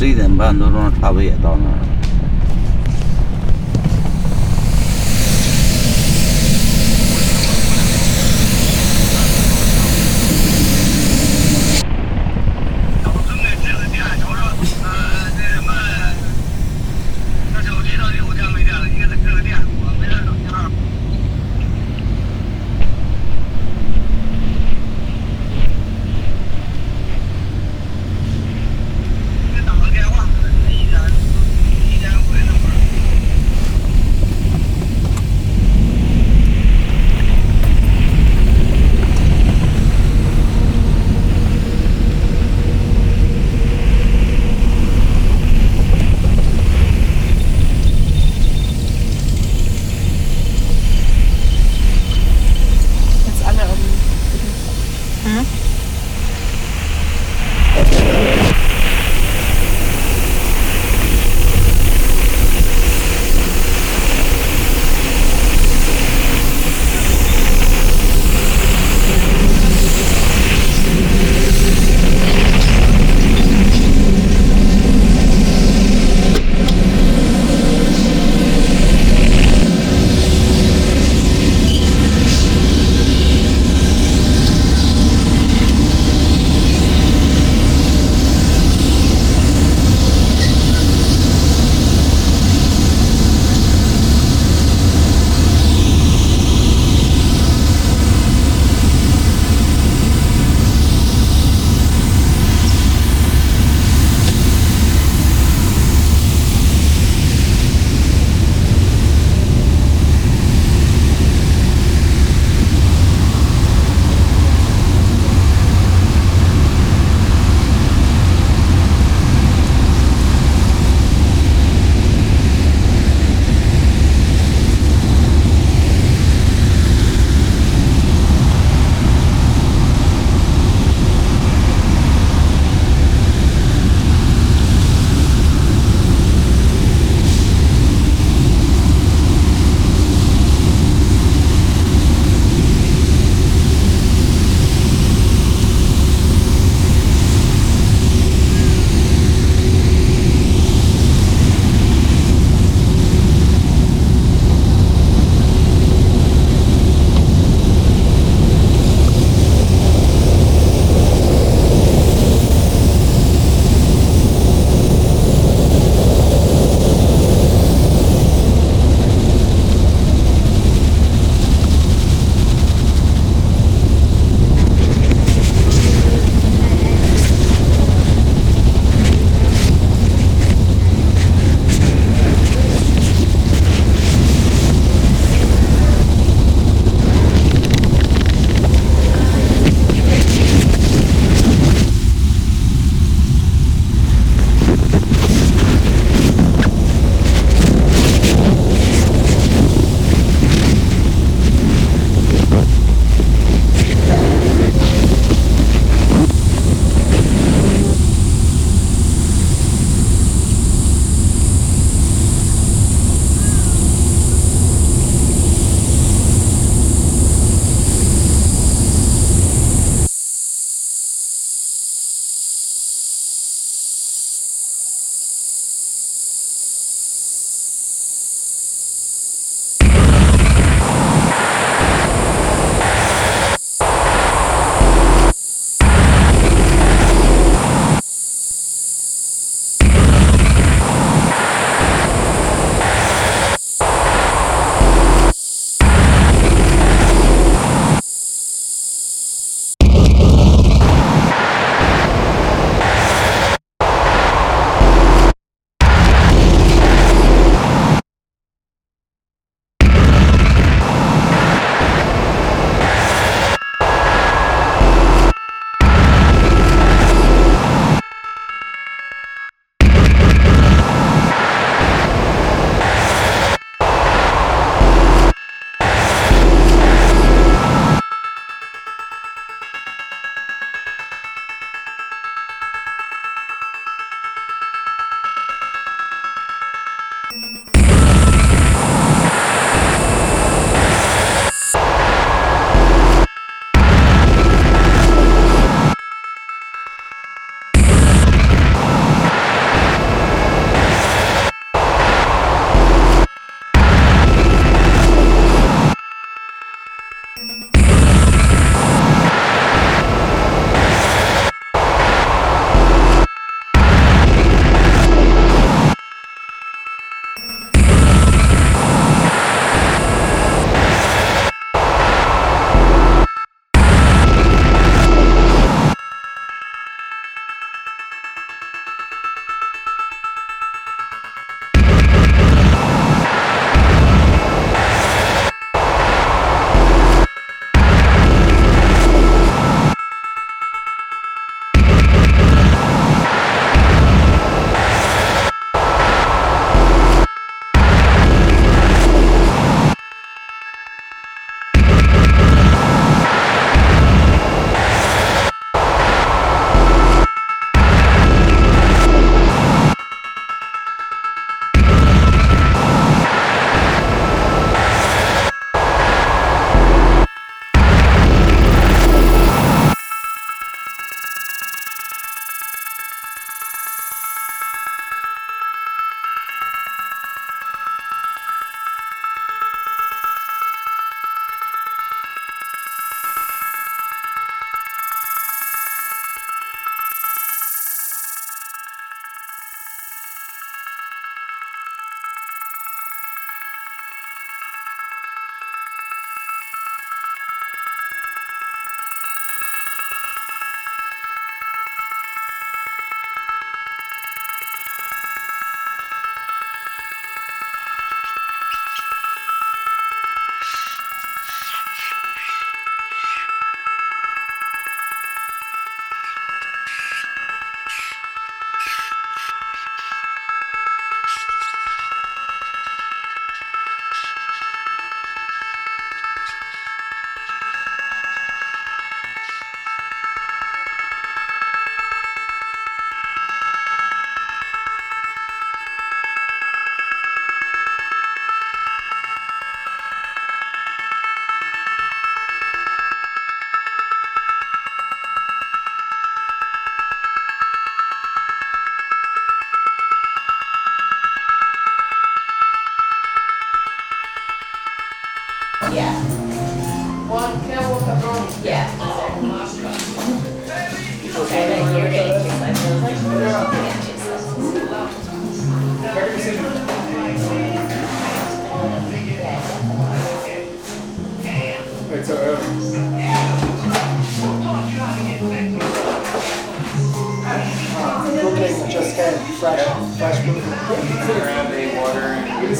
十一点半多钟差不多也到那儿了。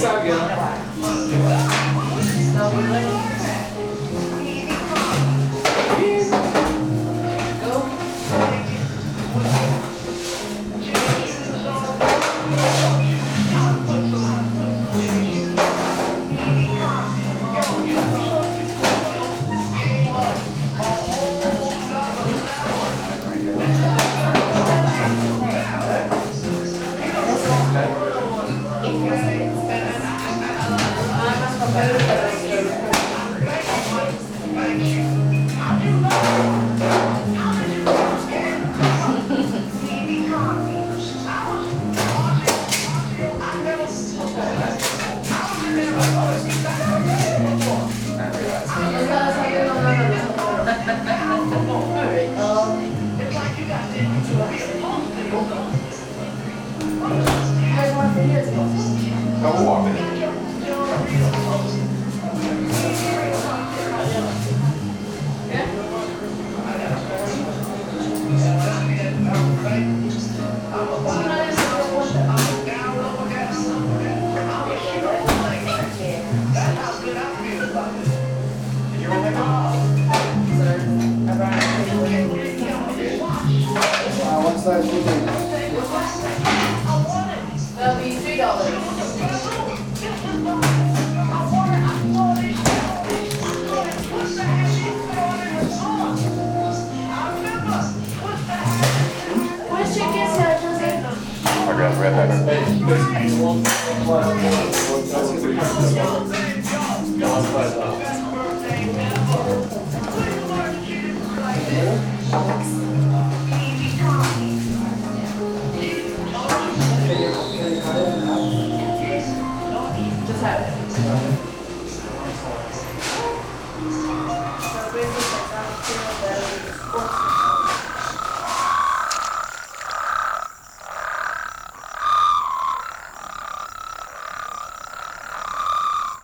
And. I'll grab a red pepper.